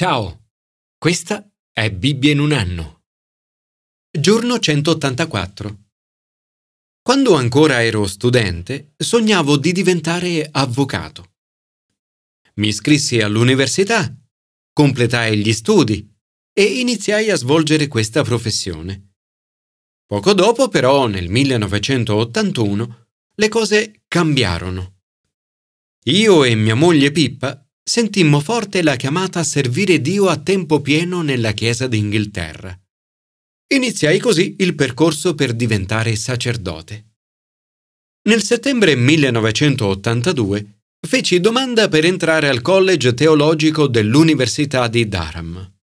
Ciao, questa è Bibbia in un anno. Giorno 184. Quando ancora ero studente, sognavo di diventare avvocato. Mi iscrissi all'università, completai gli studi e iniziai a svolgere questa professione. Poco dopo, però, nel 1981, le cose cambiarono. Io e mia moglie Pippa sentimmo forte la chiamata a servire Dio a tempo pieno nella Chiesa d'Inghilterra. Iniziai così il percorso per diventare sacerdote. Nel settembre 1982 feci domanda per entrare al college teologico dell'Università di Durham.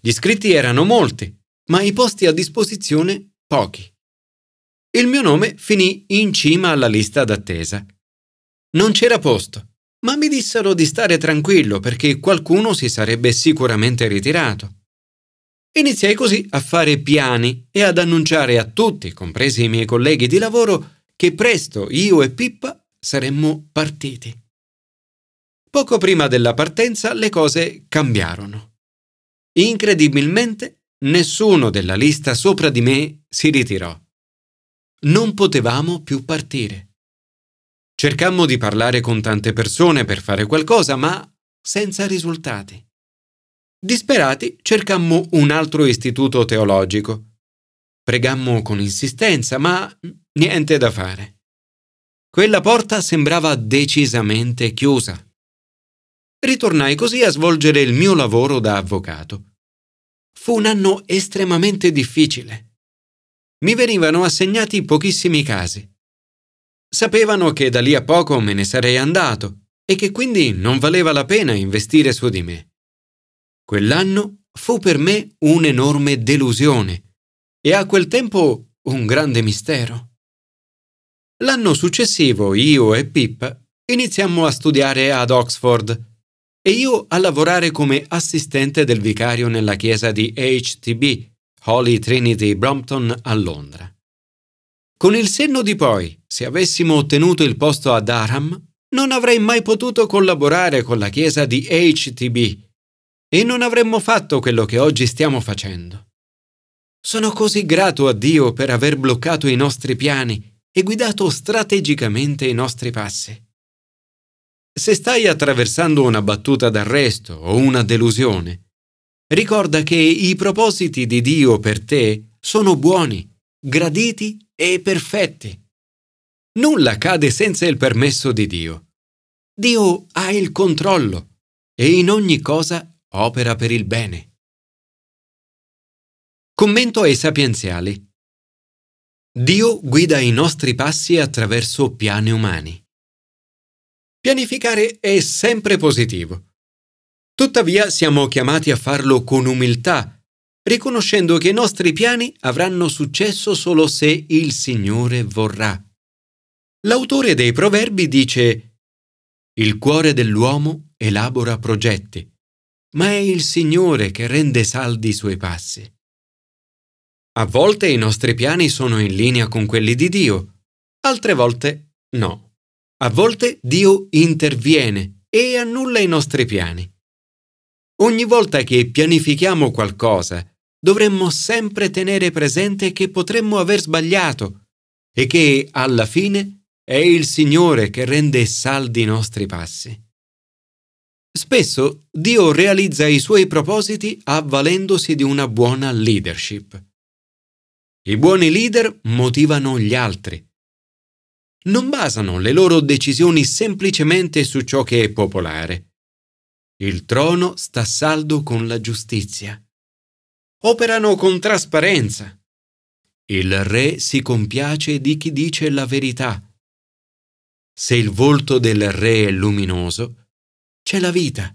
Gli iscritti erano molti, ma i posti a disposizione pochi. Il mio nome finì in cima alla lista d'attesa. Non c'era posto ma mi dissero di stare tranquillo perché qualcuno si sarebbe sicuramente ritirato. Iniziai così a fare piani e ad annunciare a tutti, compresi i miei colleghi di lavoro, che presto io e Pippa saremmo partiti. Poco prima della partenza le cose cambiarono. Incredibilmente, nessuno della lista sopra di me si ritirò. Non potevamo più partire. Cercammo di parlare con tante persone per fare qualcosa, ma senza risultati. Disperati cercammo un altro istituto teologico. Pregammo con insistenza, ma niente da fare. Quella porta sembrava decisamente chiusa. Ritornai così a svolgere il mio lavoro da avvocato. Fu un anno estremamente difficile. Mi venivano assegnati pochissimi casi. Sapevano che da lì a poco me ne sarei andato e che quindi non valeva la pena investire su di me. Quell'anno fu per me un'enorme delusione e a quel tempo un grande mistero. L'anno successivo io e Pip iniziammo a studiare ad Oxford e io a lavorare come assistente del vicario nella chiesa di HTB, Holy Trinity Brompton a Londra. Con il senno di poi, se avessimo ottenuto il posto a Durham, non avrei mai potuto collaborare con la chiesa di HTB e non avremmo fatto quello che oggi stiamo facendo. Sono così grato a Dio per aver bloccato i nostri piani e guidato strategicamente i nostri passi. Se stai attraversando una battuta d'arresto o una delusione, ricorda che i propositi di Dio per te sono buoni, graditi e perfetti. Nulla cade senza il permesso di Dio. Dio ha il controllo e in ogni cosa opera per il bene. Commento ai sapienziali. Dio guida i nostri passi attraverso piani umani. Pianificare è sempre positivo. Tuttavia siamo chiamati a farlo con umiltà riconoscendo che i nostri piani avranno successo solo se il Signore vorrà. L'autore dei Proverbi dice Il cuore dell'uomo elabora progetti, ma è il Signore che rende saldi i suoi passi. A volte i nostri piani sono in linea con quelli di Dio, altre volte no. A volte Dio interviene e annulla i nostri piani. Ogni volta che pianifichiamo qualcosa dovremmo sempre tenere presente che potremmo aver sbagliato e che alla fine è il Signore che rende saldi i nostri passi. Spesso Dio realizza i suoi propositi avvalendosi di una buona leadership. I buoni leader motivano gli altri. Non basano le loro decisioni semplicemente su ciò che è popolare. Il trono sta saldo con la giustizia operano con trasparenza. Il re si compiace di chi dice la verità. Se il volto del re è luminoso, c'è la vita.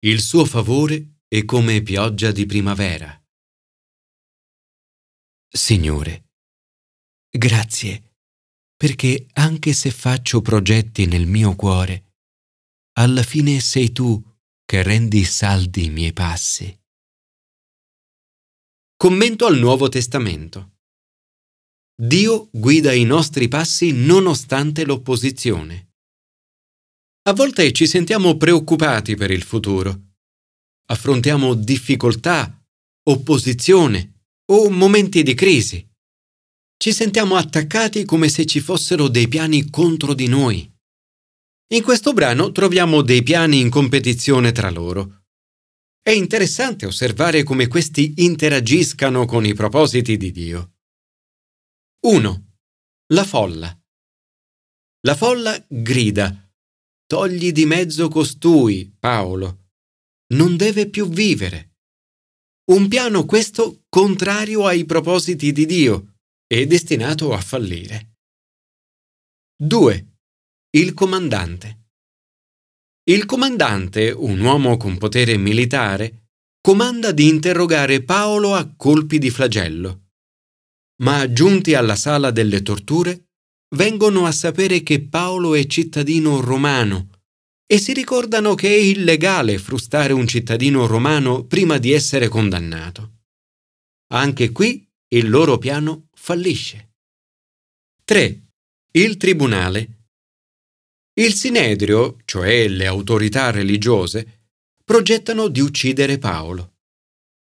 Il suo favore è come pioggia di primavera. Signore, grazie, perché anche se faccio progetti nel mio cuore, alla fine sei tu che rendi saldi i miei passi. Commento al Nuovo Testamento. Dio guida i nostri passi nonostante l'opposizione. A volte ci sentiamo preoccupati per il futuro. affrontiamo difficoltà, opposizione o momenti di crisi. Ci sentiamo attaccati come se ci fossero dei piani contro di noi. In questo brano troviamo dei piani in competizione tra loro. È interessante osservare come questi interagiscano con i propositi di Dio. 1. La folla. La folla grida Togli di mezzo costui, Paolo. Non deve più vivere. Un piano questo contrario ai propositi di Dio e destinato a fallire. 2. Il comandante. Il comandante, un uomo con potere militare, comanda di interrogare Paolo a colpi di flagello. Ma giunti alla sala delle torture, vengono a sapere che Paolo è cittadino romano e si ricordano che è illegale frustare un cittadino romano prima di essere condannato. Anche qui il loro piano fallisce. 3. Il tribunale. Il Sinedrio, cioè le autorità religiose, progettano di uccidere Paolo.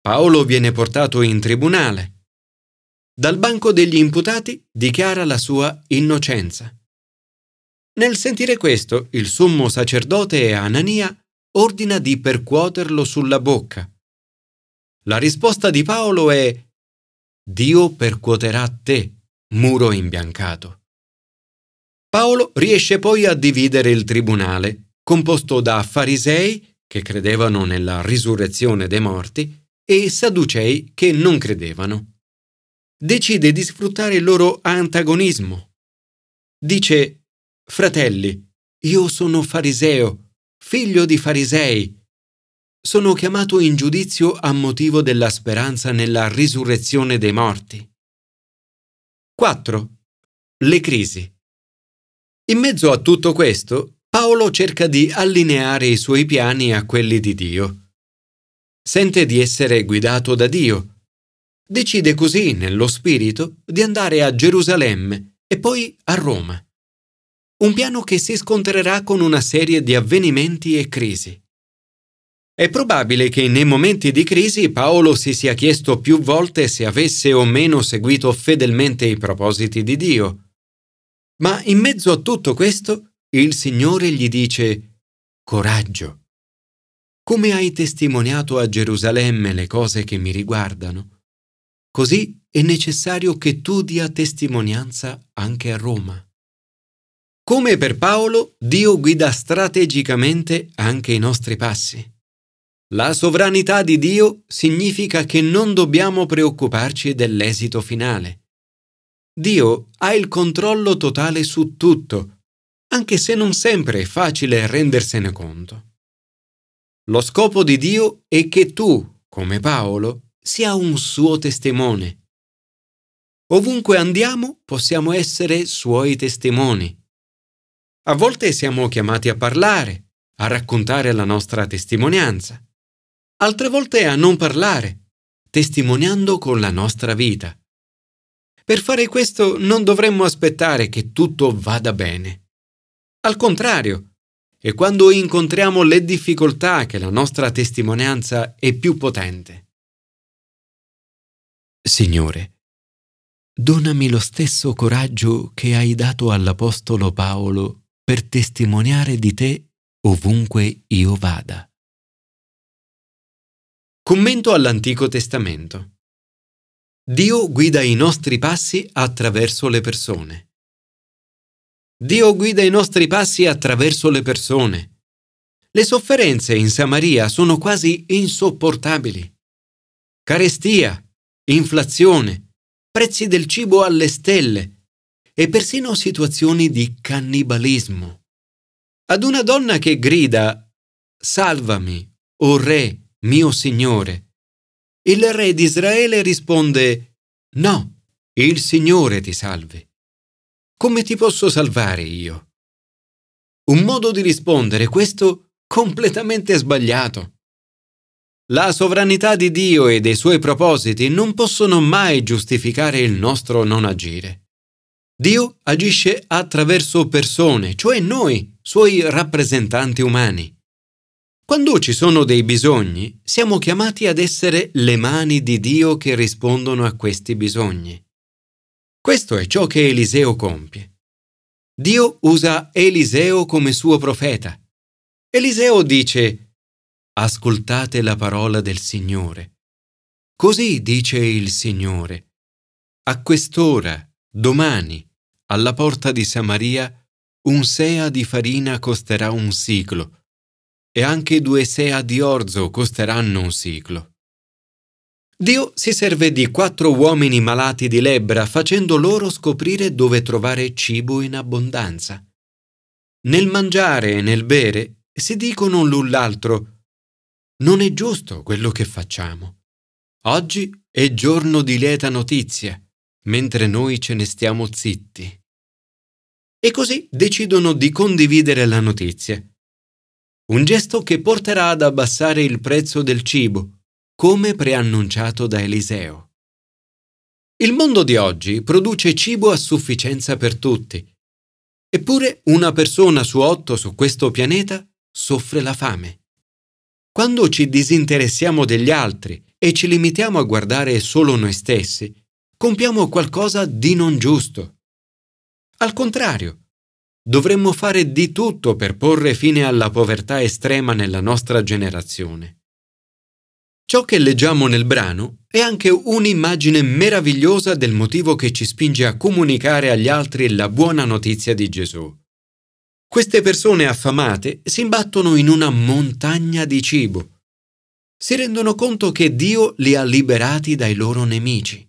Paolo viene portato in tribunale dal banco degli imputati dichiara la sua innocenza. Nel sentire questo, il sommo sacerdote Anania ordina di percuoterlo sulla bocca. La risposta di Paolo è Dio percuoterà te, muro imbiancato. Paolo riesce poi a dividere il tribunale, composto da farisei, che credevano nella risurrezione dei morti, e sadducei che non credevano decide di sfruttare il loro antagonismo. Dice, fratelli, io sono fariseo, figlio di farisei. Sono chiamato in giudizio a motivo della speranza nella risurrezione dei morti. 4. Le crisi. In mezzo a tutto questo, Paolo cerca di allineare i suoi piani a quelli di Dio. Sente di essere guidato da Dio Decide così, nello spirito, di andare a Gerusalemme e poi a Roma. Un piano che si scontrerà con una serie di avvenimenti e crisi. È probabile che nei momenti di crisi Paolo si sia chiesto più volte se avesse o meno seguito fedelmente i propositi di Dio. Ma in mezzo a tutto questo, il Signore gli dice Coraggio. Come hai testimoniato a Gerusalemme le cose che mi riguardano, Così è necessario che tu dia testimonianza anche a Roma. Come per Paolo, Dio guida strategicamente anche i nostri passi. La sovranità di Dio significa che non dobbiamo preoccuparci dell'esito finale. Dio ha il controllo totale su tutto, anche se non sempre è facile rendersene conto. Lo scopo di Dio è che tu, come Paolo, sia un suo testimone. Ovunque andiamo possiamo essere suoi testimoni. A volte siamo chiamati a parlare, a raccontare la nostra testimonianza, altre volte a non parlare, testimoniando con la nostra vita. Per fare questo non dovremmo aspettare che tutto vada bene. Al contrario, è quando incontriamo le difficoltà che la nostra testimonianza è più potente. Signore, donami lo stesso coraggio che hai dato all'Apostolo Paolo per testimoniare di te ovunque io vada. Commento all'Antico Testamento. Dio guida i nostri passi attraverso le persone. Dio guida i nostri passi attraverso le persone. Le sofferenze in Samaria sono quasi insopportabili. Carestia, inflazione, prezzi del cibo alle stelle e persino situazioni di cannibalismo. Ad una donna che grida Salvami, o oh re, mio Signore, il re di Israele risponde No, il Signore ti salvi. Come ti posso salvare io? Un modo di rispondere questo completamente sbagliato. La sovranità di Dio e dei suoi propositi non possono mai giustificare il nostro non agire. Dio agisce attraverso persone, cioè noi, suoi rappresentanti umani. Quando ci sono dei bisogni, siamo chiamati ad essere le mani di Dio che rispondono a questi bisogni. Questo è ciò che Eliseo compie. Dio usa Eliseo come suo profeta. Eliseo dice, Ascoltate la parola del Signore. Così dice il Signore. A quest'ora, domani, alla porta di Samaria, un sea di farina costerà un siclo e anche due sea di orzo costeranno un siclo. Dio si serve di quattro uomini malati di lebbra facendo loro scoprire dove trovare cibo in abbondanza. Nel mangiare e nel bere si dicono l'un l'altro non è giusto quello che facciamo. Oggi è giorno di lieta notizia, mentre noi ce ne stiamo zitti. E così decidono di condividere la notizia un gesto che porterà ad abbassare il prezzo del cibo, come preannunciato da Eliseo. Il mondo di oggi produce cibo a sufficienza per tutti, eppure una persona su otto su questo pianeta soffre la fame. Quando ci disinteressiamo degli altri e ci limitiamo a guardare solo noi stessi, compiamo qualcosa di non giusto. Al contrario, dovremmo fare di tutto per porre fine alla povertà estrema nella nostra generazione. Ciò che leggiamo nel brano è anche un'immagine meravigliosa del motivo che ci spinge a comunicare agli altri la buona notizia di Gesù. Queste persone affamate si imbattono in una montagna di cibo. Si rendono conto che Dio li ha liberati dai loro nemici.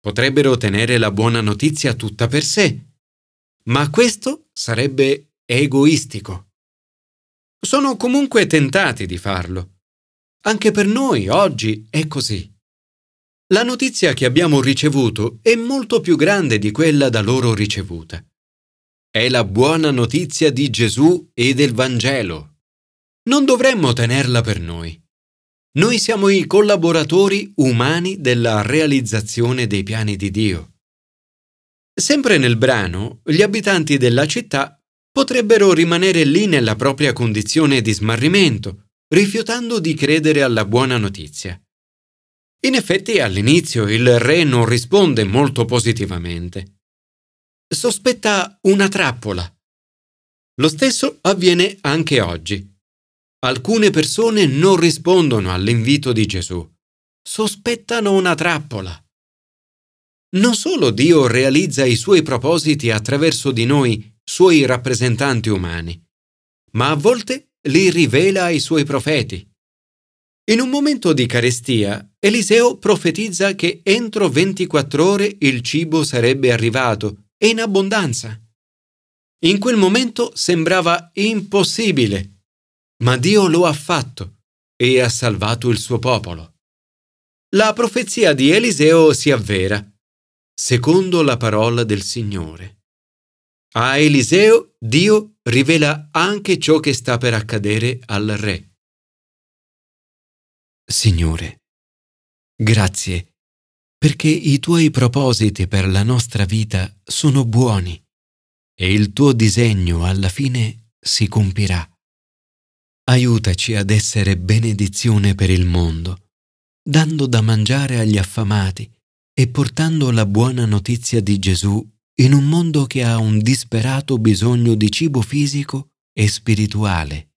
Potrebbero tenere la buona notizia tutta per sé, ma questo sarebbe egoistico. Sono comunque tentati di farlo. Anche per noi oggi è così. La notizia che abbiamo ricevuto è molto più grande di quella da loro ricevuta. È la buona notizia di Gesù e del Vangelo. Non dovremmo tenerla per noi. Noi siamo i collaboratori umani della realizzazione dei piani di Dio. Sempre nel brano, gli abitanti della città potrebbero rimanere lì nella propria condizione di smarrimento, rifiutando di credere alla buona notizia. In effetti all'inizio il re non risponde molto positivamente. Sospetta una trappola. Lo stesso avviene anche oggi. Alcune persone non rispondono all'invito di Gesù. Sospettano una trappola. Non solo Dio realizza i suoi propositi attraverso di noi, suoi rappresentanti umani, ma a volte li rivela ai suoi profeti. In un momento di carestia, Eliseo profetizza che entro 24 ore il cibo sarebbe arrivato e in abbondanza. In quel momento sembrava impossibile, ma Dio lo ha fatto e ha salvato il suo popolo. La profezia di Eliseo si avvera secondo la parola del Signore. A Eliseo Dio rivela anche ciò che sta per accadere al re. Signore, grazie perché i tuoi propositi per la nostra vita sono buoni e il tuo disegno alla fine si compirà. Aiutaci ad essere benedizione per il mondo, dando da mangiare agli affamati e portando la buona notizia di Gesù in un mondo che ha un disperato bisogno di cibo fisico e spirituale.